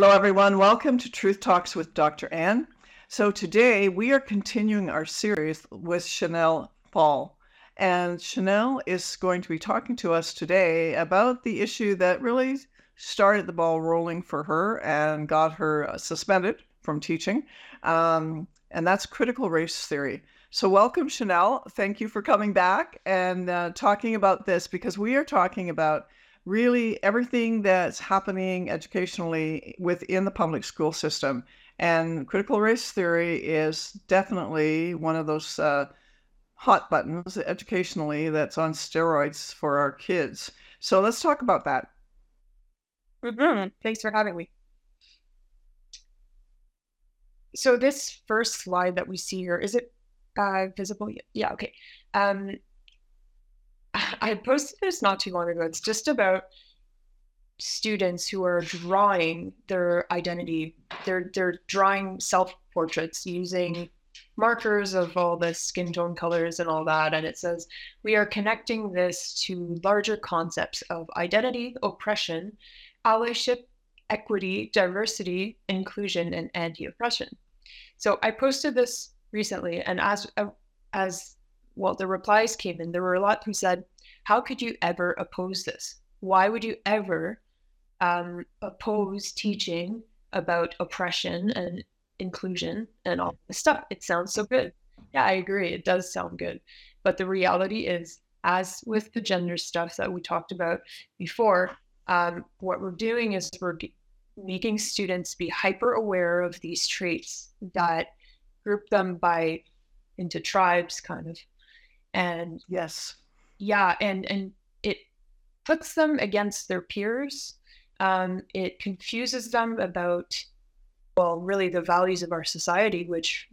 Hello, everyone. Welcome to Truth Talks with Dr. Ann. So, today we are continuing our series with Chanel Pfahl. And Chanel is going to be talking to us today about the issue that really started the ball rolling for her and got her uh, suspended from teaching. Um, and that's critical race theory. So, welcome, Chanel. Thank you for coming back and uh, talking about this because we are talking about really everything that's happening educationally within the public school system. And critical race theory is definitely one of those uh, hot buttons educationally that's on steroids for our kids. So let's talk about that. Mm-hmm. Thanks for having me. So this first slide that we see here, is it uh, visible? Yeah, okay. Um, I posted this not too long ago. It's just about students who are drawing their identity. They're they're drawing self portraits using markers of all the skin tone colors and all that. And it says we are connecting this to larger concepts of identity, oppression, allyship, equity, diversity, inclusion, and anti-oppression. So I posted this recently, and as as well, the replies came in. There were a lot who said, "How could you ever oppose this? Why would you ever um, oppose teaching about oppression and inclusion and all this stuff. It sounds so good. Yeah, I agree. It does sound good. But the reality is, as with the gender stuff that we talked about before, um, what we're doing is we're making students be hyper aware of these traits that group them by into tribes, kind of. And yes, yeah, and and it puts them against their peers um, it confuses them about, well, really the values of our society, which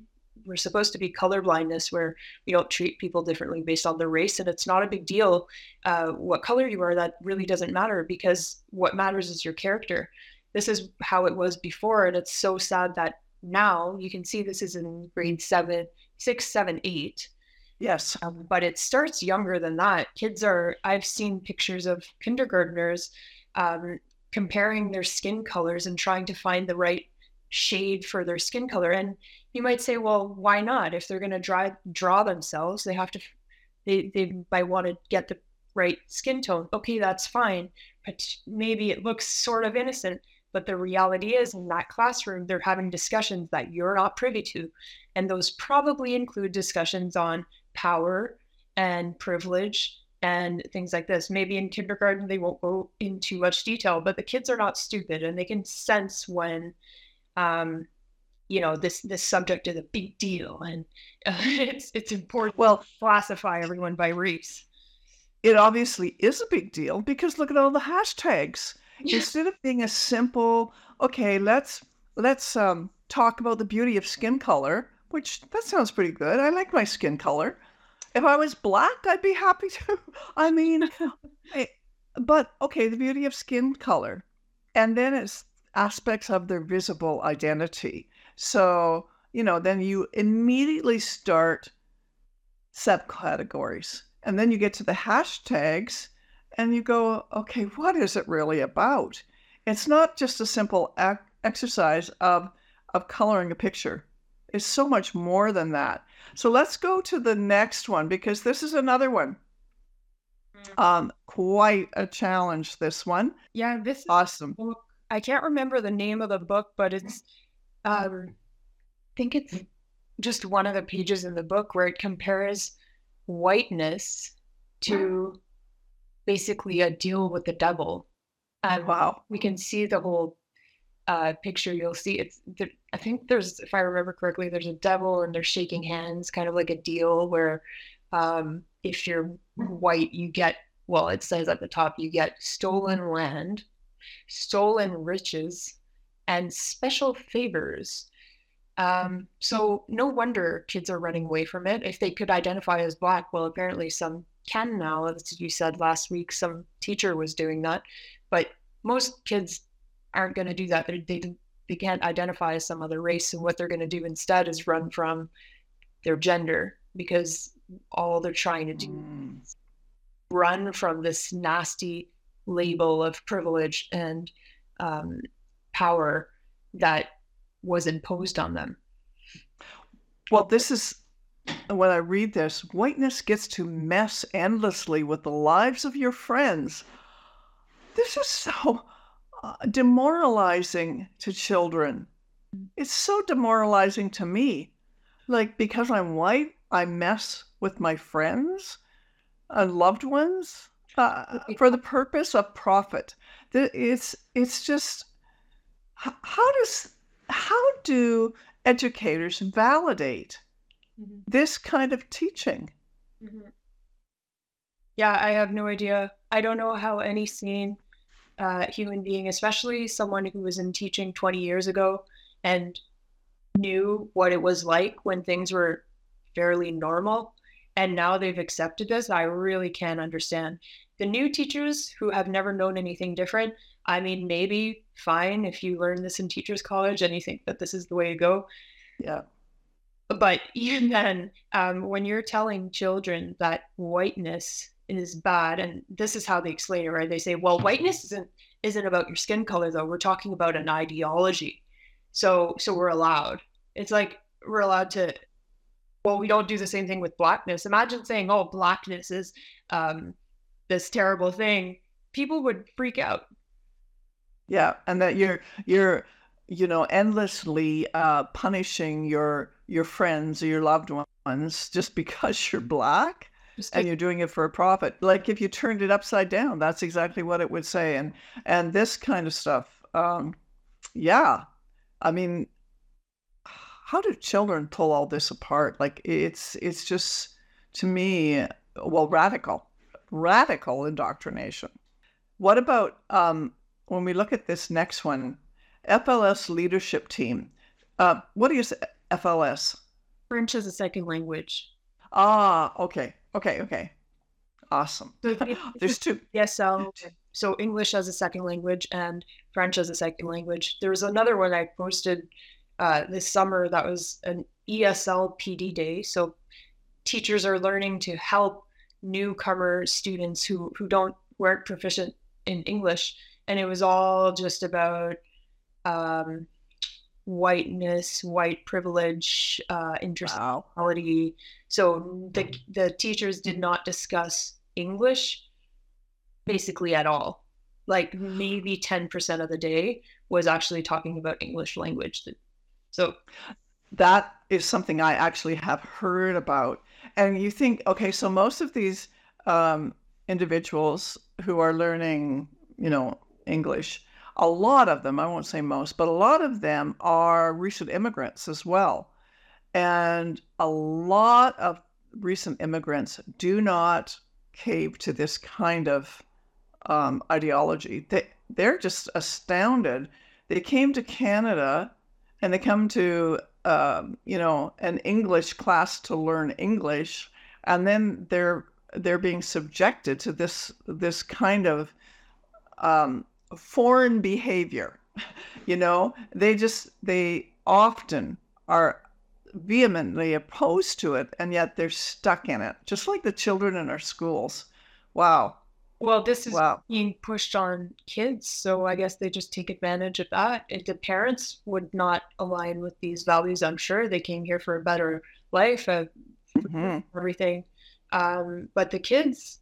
we're supposed to be colorblindness, where we don't treat people differently based on their race. And it's not a big deal uh, what color you are. That really doesn't matter because what matters is your character. This is how it was before. And it's so sad that now you can see this is in grade seven, six, seven, eight. Yes. Um, but it starts younger than that. Kids are, I've seen pictures of kindergartners um, comparing their skin colors and trying to find the right shade for their skin color. And you might say, well, why not? If they're going to draw draw themselves, they have to they they might want to get the right skin tone. Okay, that's fine. But maybe it looks sort of innocent. But the reality is, in that classroom, they're having discussions that you're not privy to. And those probably include discussions on power and privilege and things like this. Maybe in kindergarten they won't go into much detail, but the kids are not stupid and they can sense when, um, you know, this this subject is a big deal and uh, it's it's important. Well, classify everyone by race. It obviously is a big deal because look at all the hashtags. Yeah. Instead of being a simple, okay, let's let's um, talk about the beauty of skin color, which that sounds pretty good. I like my skin color if I was black, I'd be happy to. I mean, I, but okay, the beauty of skin color. And then it's aspects of their visible identity. So, you know, then you immediately start subcategories. And then you get to the hashtags and you go, okay, what is it really about? It's not just a simple ac- exercise of, of coloring a picture. It's so much more than that. So let's go to the next one because this is another one. Mm. Um, quite a challenge. This one. Yeah, this is awesome. Book. I can't remember the name of the book, but it's. Um, I think it's just one of the pages in the book where it compares whiteness to basically a deal with the devil. And wow, we can see the whole uh, picture, you'll see it's. There, I think there's, if I remember correctly, there's a devil and they're shaking hands, kind of like a deal where um, if you're white, you get. Well, it says at the top, you get stolen land, stolen riches, and special favors. Um, so no wonder kids are running away from it. If they could identify as black, well, apparently some can now. As you said last week, some teacher was doing that, but most kids aren't going to do that. They, they, they can't identify as some other race. And what they're going to do instead is run from their gender because all they're trying to do mm. is run from this nasty label of privilege and um, power that was imposed on them. Well, this is when I read this whiteness gets to mess endlessly with the lives of your friends. This is so demoralizing to children. It's so demoralizing to me. Like, because I'm white, I mess with my friends and loved ones uh, for the purpose of profit. It's, it's just, how does, how do educators validate mm-hmm. this kind of teaching? Mm-hmm. Yeah, I have no idea. I don't know how any sane uh, human being, especially someone who was in teaching 20 years ago and knew what it was like when things were fairly normal, and now they've accepted this, I really can't understand. The new teachers who have never known anything different, I mean, maybe fine if you learn this in teachers college and you think that this is the way to go. Yeah. But even then, um, when you're telling children that whiteness is bad, and this is how they explain it, right? They say, "Well, whiteness isn't isn't about your skin color, though. We're talking about an ideology." So, so we're allowed. It's like we're allowed to. Well, we don't do the same thing with blackness. Imagine saying, "Oh, blackness is um, this terrible thing." People would freak out. Yeah, and that you're you're you know endlessly uh, punishing your your friends or your loved ones just because you're black and you're doing it for a profit. Like if you turned it upside down that's exactly what it would say and and this kind of stuff um yeah. I mean how do children pull all this apart? Like it's it's just to me well radical radical indoctrination. What about um when we look at this next one, FLS leadership team, uh, what is FLS? French as a second language. Ah, okay, okay, okay, awesome. There's two. ESL, so English as a second language and French as a second language. There was another one I posted uh, this summer that was an ESL PD day. So teachers are learning to help newcomer students who who don't weren't proficient in English and it was all just about um, whiteness, white privilege, uh, intersectionality. Wow. So the the teachers did not discuss English basically at all. Like maybe ten percent of the day was actually talking about English language. So that is something I actually have heard about. And you think, okay, so most of these um, individuals who are learning, you know, English. A lot of them, I won't say most, but a lot of them are recent immigrants as well. And a lot of recent immigrants do not cave to this kind of um, ideology. They, they're just astounded. They came to Canada and they come to, um, you know, an English class to learn English, and then they're they're being subjected to this this kind of um, foreign behavior. You know, they just, they often are vehemently opposed to it, and yet they're stuck in it, just like the children in our schools. Wow. Well, this is wow. being pushed on kids, so I guess they just take advantage of that. If the parents would not align with these values, I'm sure they came here for a better life, uh, mm-hmm. everything. Um, but the kids,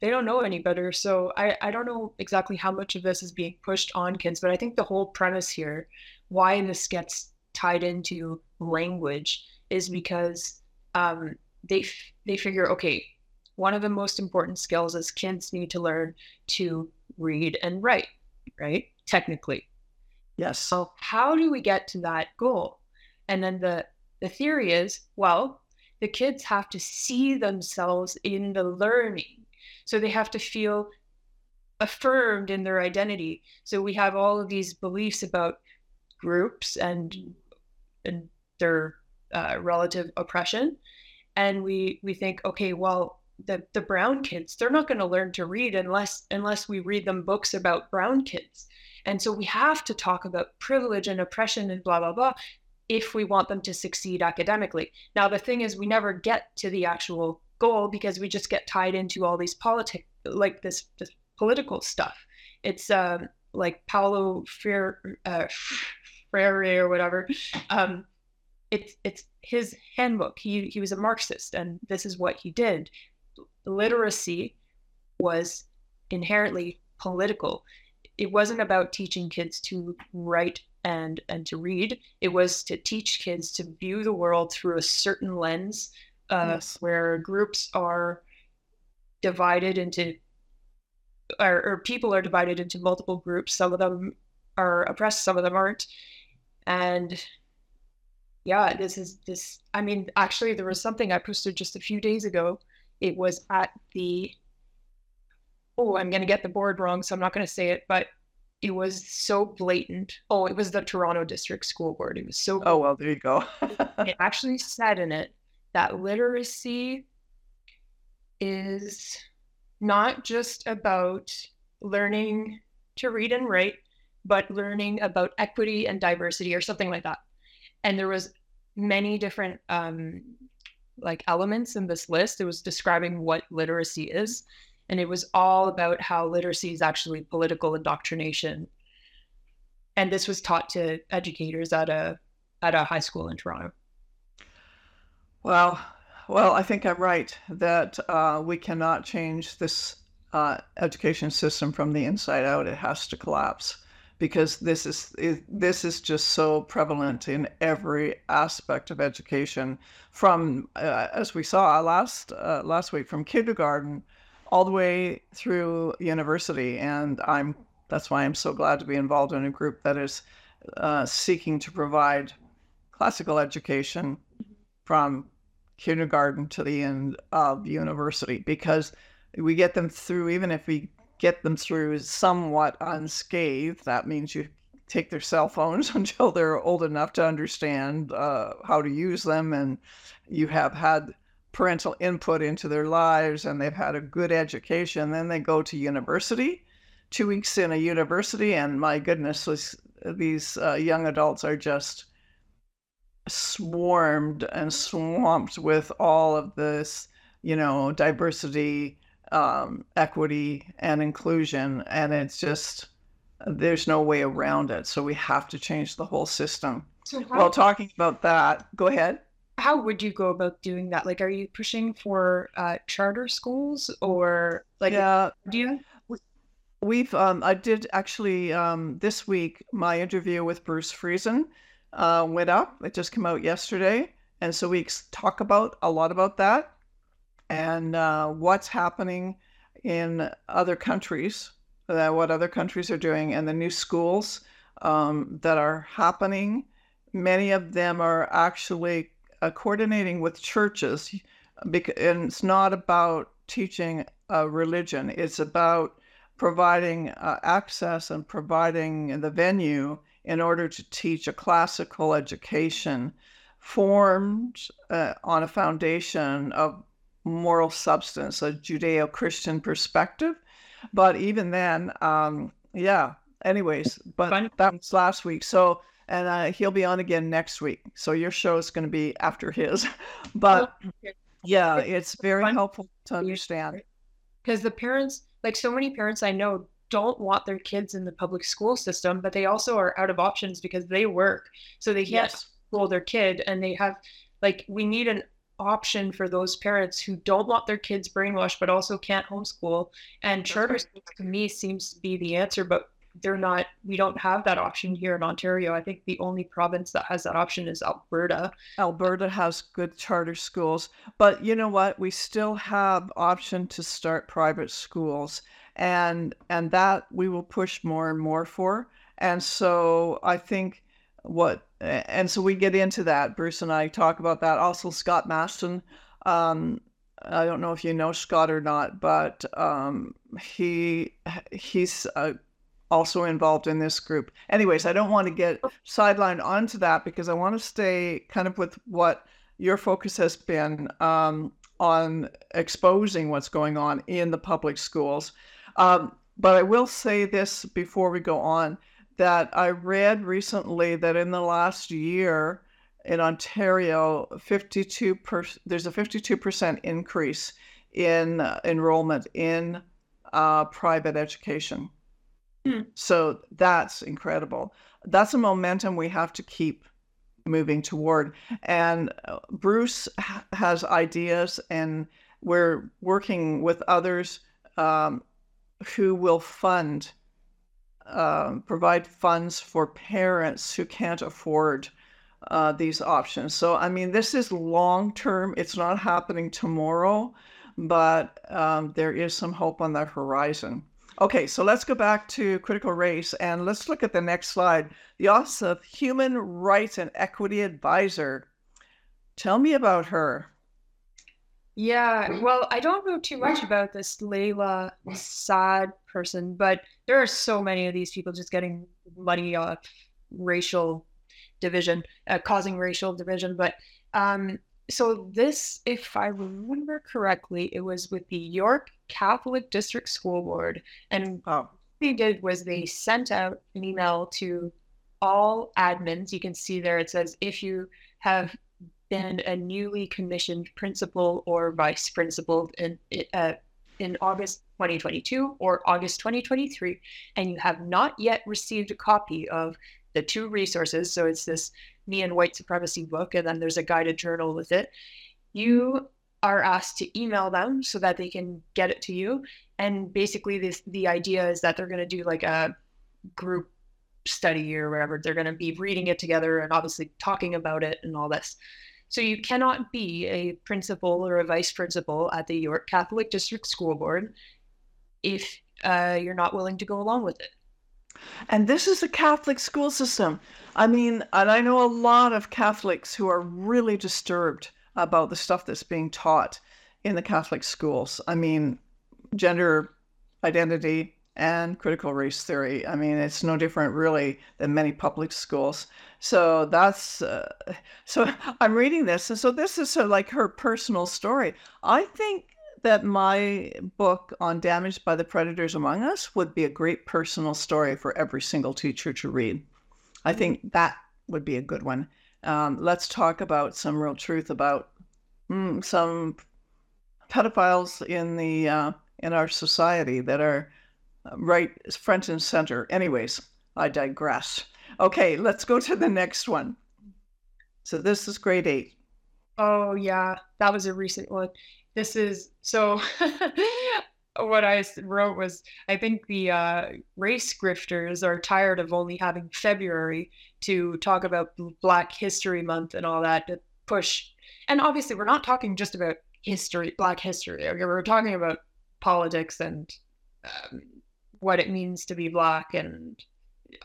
they don't know any better. So I, I don't know exactly how much of this is being pushed on kids, but I think the whole premise here, why this gets tied into language, is because um, they they figure okay, one of the most important skills is kids need to learn to read and write, right? Technically. Yes. So how do we get to that goal? And then the the theory is, well, the kids have to see themselves in the learning so they have to feel affirmed in their identity. So we have all of these beliefs about groups and and their uh, relative oppression, and we we think, okay, well, the the brown kids, they're not going to learn to read unless unless we read them books about brown kids, and so we have to talk about privilege and oppression and blah blah blah if we want them to succeed academically. Now the thing is, we never get to the actual goal because we just get tied into all these politics, like this, this political stuff. It's um, like Paulo Freire, uh, Freire or whatever. Um, it's it's his handbook. He he was a Marxist, and this is what he did. Literacy was inherently political. It wasn't about teaching kids to write and and to read. It was to teach kids to view the world through a certain lens, uh, yes. where groups are divided into, or, or people are divided into multiple groups. Some of them are oppressed, some of them aren't, and yeah, this is this. I mean, actually, there was something I posted just a few days ago. It was at the. Oh, I'm going to get the board wrong, so I'm not going to say it, but it was so blatant. Oh, it was the Toronto District School Board. It was so. Oh well, there you go. it actually said in it that literacy is not just about learning to read and write, but learning about equity and diversity or something like that. And there was many different um, like elements in this list. It was describing what literacy is and it was all about how literacy is actually political indoctrination and this was taught to educators at a at a high school in toronto well well i think i'm right that uh, we cannot change this uh, education system from the inside out it has to collapse because this is this is just so prevalent in every aspect of education from uh, as we saw last uh, last week from kindergarten all the way through university. And I'm that's why I'm so glad to be involved in a group that is uh, seeking to provide classical education from kindergarten to the end of university because we get them through even if we get them through somewhat unscathed that means you take their cell phones until they're old enough to understand uh, how to use them and you have had parental input into their lives and they've had a good education. Then they go to university, two weeks in a university, and my goodness, these, uh, young adults are just swarmed and swamped with all of this, you know, diversity, um, equity, and inclusion. And it's just, there's no way around it. So we have to change the whole system. So how- well, talking about that, go ahead how would you go about doing that? Like, are you pushing for uh, charter schools or like? Yeah. Do you? We've um, I did actually um, this week. My interview with Bruce Friesen uh, went up. It just came out yesterday, and so we talk about a lot about that and uh, what's happening in other countries, uh, what other countries are doing, and the new schools um, that are happening. Many of them are actually uh, coordinating with churches, because, and it's not about teaching a religion. It's about providing uh, access and providing the venue in order to teach a classical education formed uh, on a foundation of moral substance, a Judeo Christian perspective. But even then, um, yeah, anyways, but that was last week. So and uh, he'll be on again next week. So your show is going to be after his. but yeah, it's very helpful to understand. Because the parents, like so many parents I know, don't want their kids in the public school system, but they also are out of options because they work. So they can't yes. school their kid and they have, like, we need an option for those parents who don't want their kids brainwashed but also can't homeschool and charter schools to me seems to be the answer but they're not we don't have that option here in ontario. I think the only province that has that option is alberta. Alberta has good charter schools but you know what? We still have option to start private schools and and that we will push more and more for. And so i think what and so we get into that. Bruce and i talk about that. Also scott maston um, I don't know if you know Scott or not, but um, he he's a also involved in this group. Anyways, I don't want to get sidelined onto that because I want to stay kind of with what your focus has been um, on exposing what's going on in the public schools. Um, but I will say this before we go on that I read recently that in the last year in Ontario, 52 per, there's a 52% increase in uh, enrollment in uh, private education. Mm. So that's incredible. That's a momentum we have to keep moving toward. And uh, Bruce has ideas, and we're working with others um, who will fund, uh, provide funds for parents who can't afford uh, these options. So, I mean, this is long term, it's not happening tomorrow, but um, there is some hope on the horizon. Okay, so let's go back to critical race and let's look at the next slide. The Office of Human Rights and Equity Advisor. Tell me about her. Yeah, well, I don't know too much about this Layla Saad person, but there are so many of these people just getting money off racial division, uh, causing racial division. But um, so this, if I remember correctly, it was with the York Catholic District School Board, and oh. what they did was they sent out an email to all admins. You can see there it says if you have been a newly commissioned principal or vice principal in uh, in August 2022 or August 2023, and you have not yet received a copy of the two resources. So it's this Me and White Supremacy book, and then there's a guided journal with it. You are asked to email them so that they can get it to you. And basically, this the idea is that they're going to do like a group study or whatever. They're going to be reading it together and obviously talking about it and all this. So you cannot be a principal or a vice principal at the York Catholic District School Board if uh, you're not willing to go along with it. And this is a Catholic school system. I mean, and I know a lot of Catholics who are really disturbed about the stuff that's being taught in the Catholic schools. I mean, gender identity and critical race theory. I mean, it's no different really than many public schools. So that's uh, so I'm reading this, and so this is sort of like her personal story. I think that my book on damaged by the predators among us would be a great personal story for every single teacher to read. I think that would be a good one. Um, let's talk about some real truth about mm, some pedophiles in the uh, in our society that are uh, right front and center. Anyways, I digress. Okay, let's go to the next one. So this is grade eight. Oh yeah, that was a recent one. This is so. what I wrote was I think the uh, race grifters are tired of only having February to talk about Black History Month and all that to push. And obviously, we're not talking just about history, Black history. Okay? We're talking about politics and um, what it means to be Black and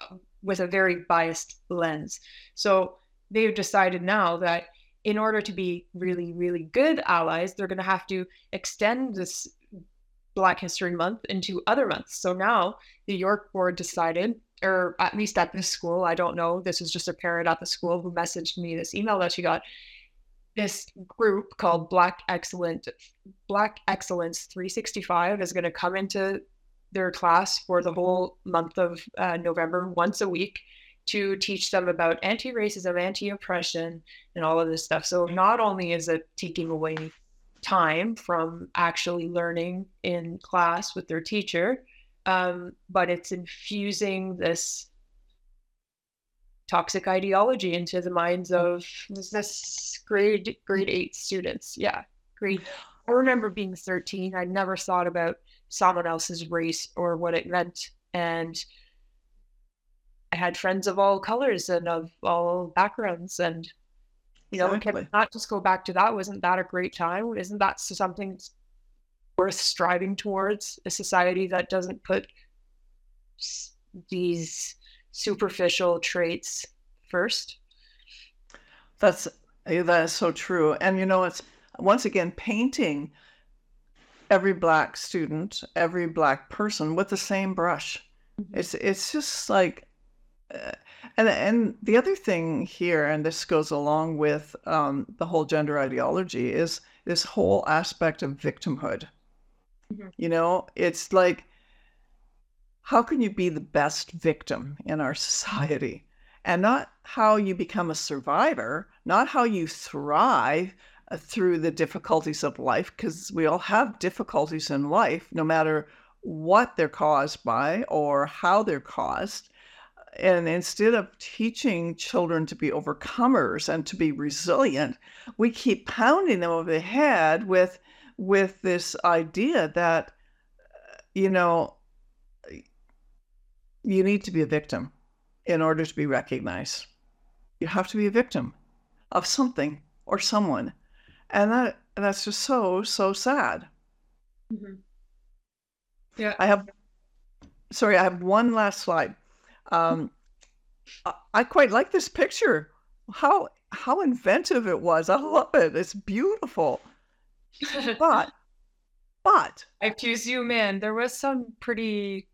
uh, with a very biased lens. So they've decided now that in order to be really, really good allies, they're going to have to extend this Black History Month into other months. So now the York board decided, or at least at this school, I don't know, this is just a parent at the school who messaged me this email that she got. This group called Black Excellent Black Excellence 365 is going to come into their class for the whole month of uh, November once a week to teach them about anti-racism, anti-oppression, and all of this stuff. So not only is it taking away time from actually learning in class with their teacher, um, but it's infusing this toxic ideology into the minds of this grade grade eight students. Yeah, grade. I remember being 13. I never thought about someone else's race or what it meant, and I had friends of all colors and of all backgrounds, and you know, exactly. can not just go back to that. Wasn't that a great time? Isn't that something worth striving towards? A society that doesn't put these superficial traits first. That's eh, that is so true, and you know, it's once again painting every black student, every black person with the same brush. Mm-hmm. It's it's just like and and the other thing here, and this goes along with um, the whole gender ideology, is this whole aspect of victimhood. Mm-hmm. You know, it's like, how can you be the best victim in our society? And not how you become a survivor, not how you thrive uh, through the difficulties of life, because we all have difficulties in life, no matter what they're caused by or how they're caused. And instead of teaching children to be overcomers and to be resilient, we keep pounding them over the head with with this idea that you know you need to be a victim in order to be recognized. You have to be a victim of something or someone. And that that's just so so sad. Mm-hmm. Yeah. I have, sorry, I have one last slide. Um, I quite like this picture. How how inventive it was. I love it. It's beautiful. But but if you zoom in, there was some pretty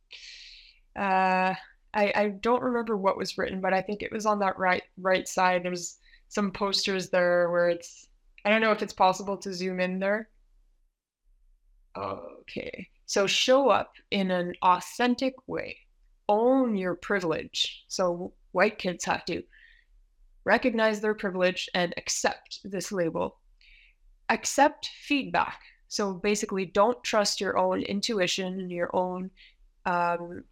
uh I, I don't remember what was written, but I think it was on that right right side. There's some posters there where it's I don't know if it's possible to zoom in there. Okay. So show up in an authentic way. Own your privilege. So white kids have to recognize their privilege and accept this label. Accept feedback. So basically, don't trust your own intuition, and your own um,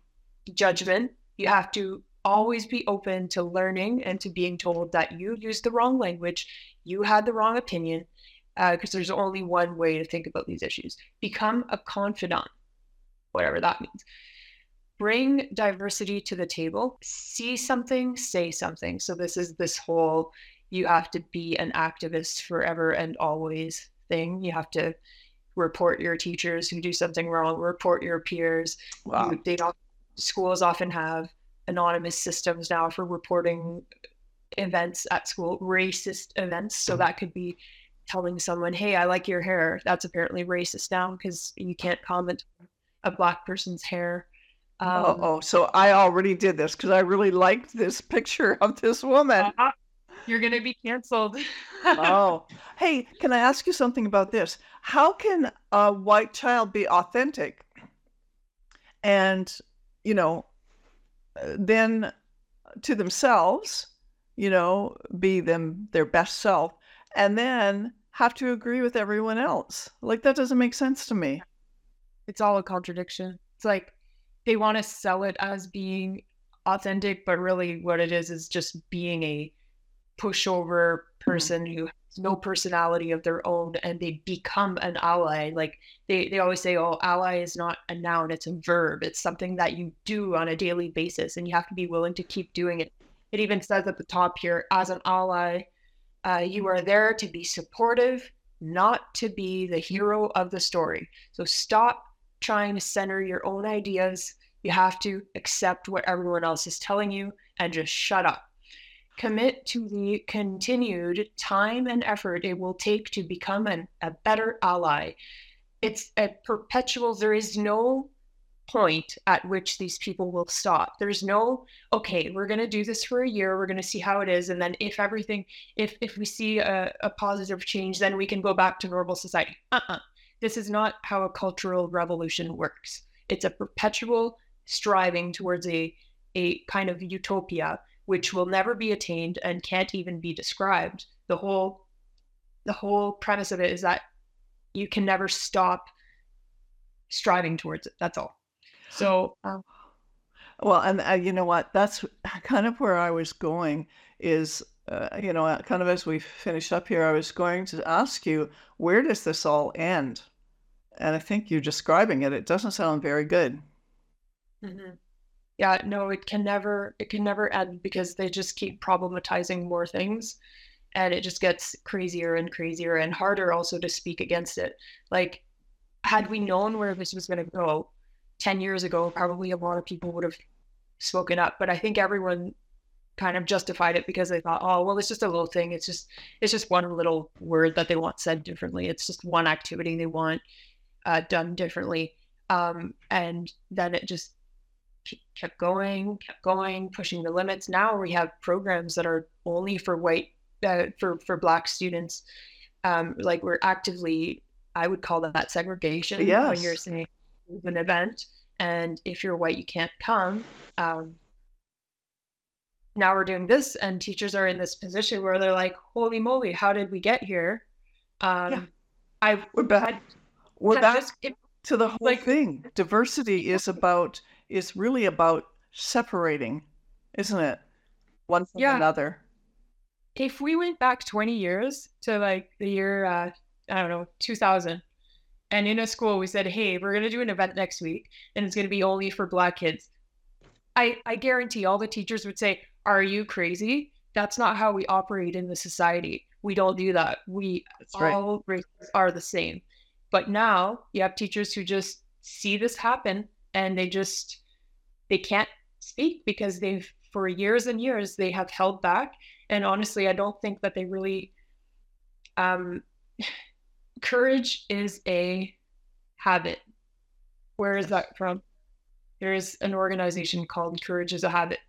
judgment. You have to always be open to learning and to being told that you used the wrong language, you had the wrong opinion, because uh, there's only one way to think about these issues. Become a confidant, whatever that means. Bring diversity to the table. See something, say something. So, this is this whole you have to be an activist forever and always thing. You have to report your teachers who do something wrong, report your peers. Wow. You, they don't, schools often have anonymous systems now for reporting events at school, racist events. So mm-hmm. that could be telling someone, "Hey, I like your hair." That's apparently racist now because you can't comment a black person's hair. Um, oh, so I already did this because I really liked this picture of this woman. Uh, you're gonna be canceled. oh, hey, can I ask you something about this? How can a white child be authentic and, you know, then to themselves, you know, be them their best self, and then have to agree with everyone else. Like that doesn't make sense to me. It's all a contradiction. It's like they want to sell it as being authentic, but really what it is is just being a pushover mm-hmm. person mm-hmm. who has no personality of their own and they become an ally. Like they, they always say, oh, ally is not a noun, it's a verb. It's something that you do on a daily basis and you have to be willing to keep doing it. It even says at the top here, as an ally, uh, you are there to be supportive, not to be the hero of the story. So stop trying to center your own ideas. You have to accept what everyone else is telling you and just shut up. Commit to the continued time and effort it will take to become an, a better ally. It's a perpetual, there is no point at which these people will stop. There's no, okay, we're going to do this for a year. We're going to see how it is. And then if everything, if, if we see a, a positive change, then we can go back to normal society. Uh-uh. This is not how a cultural revolution works. It's a perpetual striving towards a, a kind of utopia, which will never be attained and can't even be described. The whole, the whole premise of it is that you can never stop striving towards it. That's all. So, um, well, and uh, you know what? That's kind of where I was going. Is uh, you know, uh, kind of as we finish up here, I was going to ask you, where does this all end? And I think you're describing it. It doesn't sound very good. Mm-hmm. Yeah, no, it can never, it can never end because they just keep problematizing more things, and it just gets crazier and crazier and harder also to speak against it. Like, had we known where this was going to go, 10 years ago, probably a lot of people would have spoken up. But I think everyone kind of justified it because they thought, oh, well, it's just a little thing. It's just it's just one little word that they want said differently. It's just one activity they want uh, done differently. Um, and then it just kept going, kept going, pushing the limits. Now we have programs that are only for white, uh, for for black students. Um, like we're actively, I would call that segregation. Yes. When you're saying an event, and if you're white, you can't come. Um, now we're doing this, and teachers are in this position where they're like, "Holy moly, how did we get here?" Um, yeah. I we're back. We're back just, it, to the whole like, thing. Diversity is about is really about separating, isn't it? One from yeah. another. If we went back 20 years to like the year uh, I don't know, 2000, and in a school we said, "Hey, we're going to do an event next week and it's going to be only for black kids." I I guarantee all the teachers would say, "Are you crazy? That's not how we operate in the society. We don't do that. We That's all right. races are the same." But now you have teachers who just see this happen and they just they can't speak because they've for years and years they have held back. And honestly i don't think that they really um courage is a habit. Where is that from? There's an organization called courage is a habit.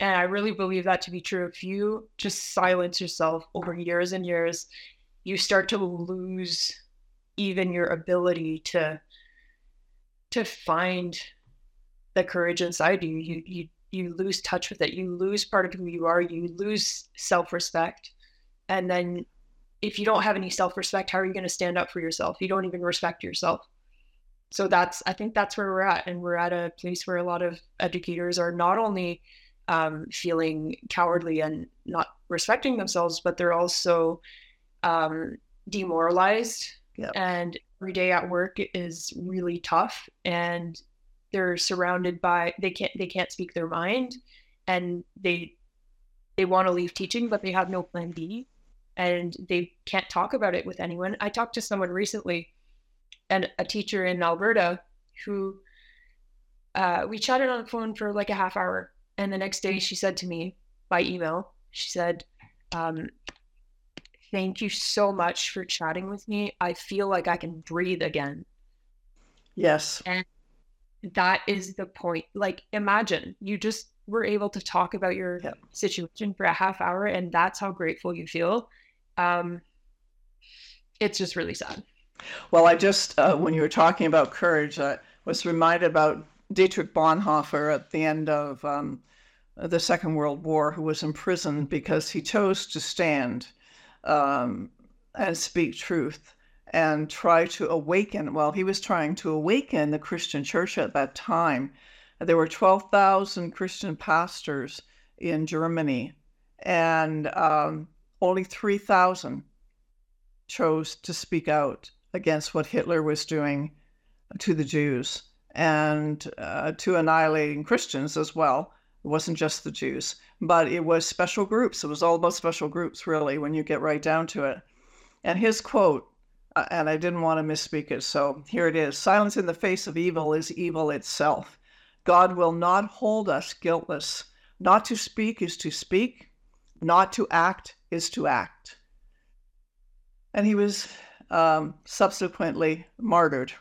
And i really believe that to be true. If you just silence yourself over years and years you start to lose even your ability to to find the courage inside you. You you you lose touch with it. You lose part of who you are. You lose self-respect. And then if you don't have any self-respect how are you going to stand up for yourself? You don't even respect yourself. So that's i think that's where we're at. And we're at a place where a lot of educators are not only um, feeling cowardly and not respecting themselves but they're also um, demoralized Yep. And every day at work is really tough and they're surrounded by they can't they can't speak their mind and they they want to leave teaching but they have no plan B and they can't talk about it with anyone. I talked to someone recently and a teacher in Alberta who uh, we chatted on the phone for like a half hour and the next day she said to me by email she said um, Thank you so much for chatting with me. I feel like I can breathe again. Yes. And that is the point. Like, imagine you just were able to talk about your situation for a half hour, and that's how grateful you feel. Um, it's just really sad. Well, I just, uh, when you were talking about courage, I was reminded about Dietrich Bonhoeffer at the end of um, the Second World War, who was imprisoned because he chose to stand um, and speak truth and try to awaken. Well, he was trying to awaken the Christian church at that time. There were 12,000 Christian pastors in Germany, and um, only 3,000 chose to speak out against what Hitler was doing to the Jews and uh, to annihilating Christians as well. It wasn't just the Jews, but it was special groups. It was all about special groups, really, when you get right down to it. And his quote, uh, and I didn't want to misspeak it, so here it is Silence in the face of evil is evil itself. God will not hold us guiltless. Not to speak is to speak, not to act is to act. And he was um, subsequently martyred.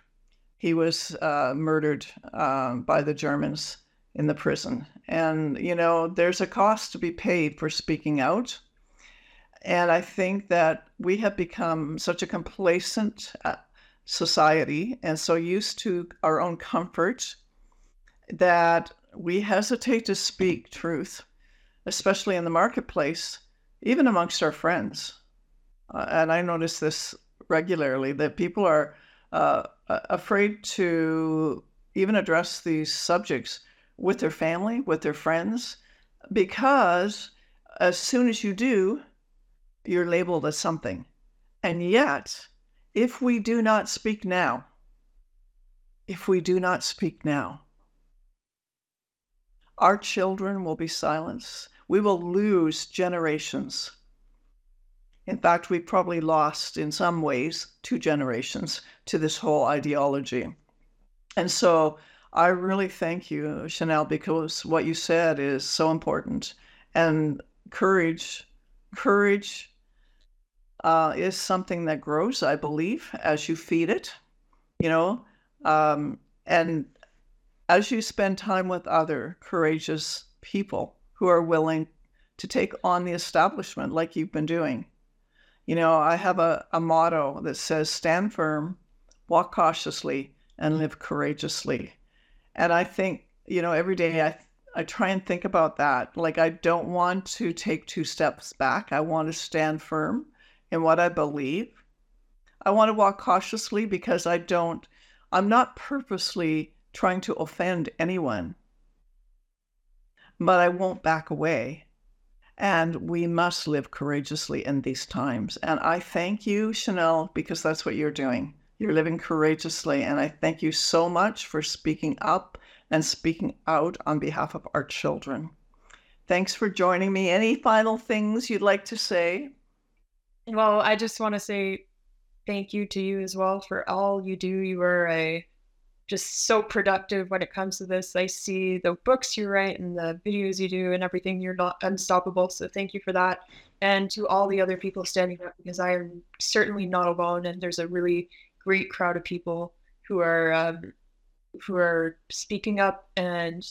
He was uh, murdered um, by the Germans in the prison. And, you know, there's a cost to be paid for speaking out. And I think that we have become such a complacent uh, society and so used to our own comfort that we hesitate to speak truth, especially in the marketplace, even amongst our friends. Uh, and I notice this regularly that people are uh, afraid to even address these subjects with their family, with their friends, because as soon as you do, you're labeled as something. And yet, if we do not speak now, if we do not speak now, our children will be silenced. We will lose generations. In fact, we've probably lost, in some ways, two generations to this whole ideology. And so I really thank you, Chanel, because what you said is so important. And courage, courage uh, is something that grows, I believe, as you feed it, you know, um, and as you spend time with other courageous people who are willing to take on the establishment like you've been doing. You know, I have a, a motto that says stand firm, walk cautiously, and live courageously. And I think, you know, every day I I try and think about that. Like I don't want to take two steps back. I want to stand firm in what I believe. I want to walk cautiously because I don't I'm not purposely trying to offend anyone, but I won't back away. And we must live courageously in these times. And I thank you, Chanel, because that's what you're doing. You're living courageously. And I thank you so much for speaking up and speaking out on behalf of our children. Thanks for joining me. Any final things you'd like to say? Well, I just want to say thank you to you as well for all you do. You are a just so productive when it comes to this. I see the books you write and the videos you do and everything. You're not unstoppable. So thank you for that. And to all the other people standing up, because I am certainly not alone. And there's a really great crowd of people who are um, who are speaking up and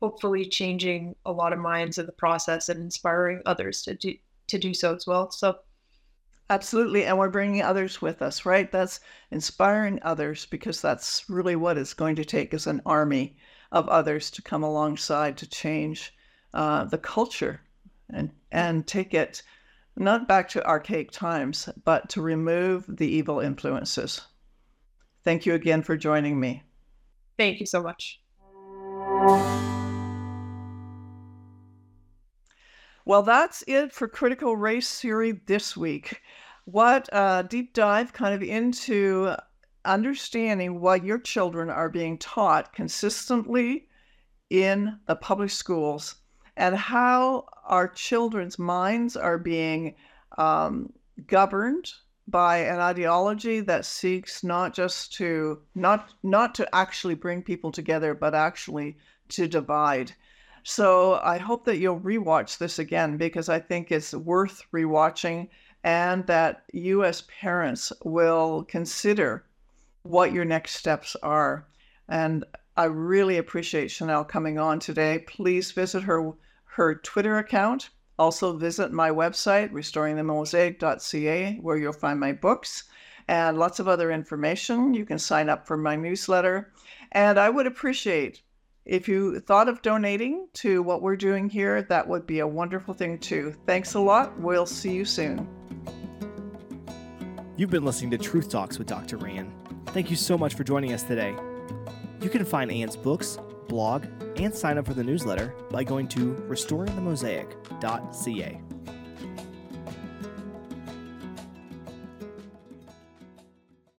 hopefully changing a lot of minds in the process and inspiring others to do to do so as well. So Absolutely. And we're bringing others with us, right? That's inspiring others because that's really what it's going to take is an army of others to come alongside to change uh, the culture and, and take it not back to archaic times, but to remove the evil influences. Thank you again for joining me. Thank you so much. Well, that's it for Critical Race Theory this week. What a deep dive kind of into understanding what your children are being taught consistently in the public schools and how our children's minds are being um, governed by an ideology that seeks not just to not not to actually bring people together but actually to divide so I hope that you'll rewatch this again because I think it's worth rewatching and that you as parents will consider what your next steps are. And I really appreciate Chanel coming on today. Please visit her her Twitter account. Also visit my website, restoringthemosaic.ca, where you'll find my books and lots of other information. You can sign up for my newsletter. And I would appreciate if you thought of donating to what we're doing here, that would be a wonderful thing too. Thanks a lot. We'll see you soon. You've been listening to Truth Talks with Dr. Ann. Thank you so much for joining us today. You can find Ann's books, blog, and sign up for the newsletter by going to restoringthemosaic.ca.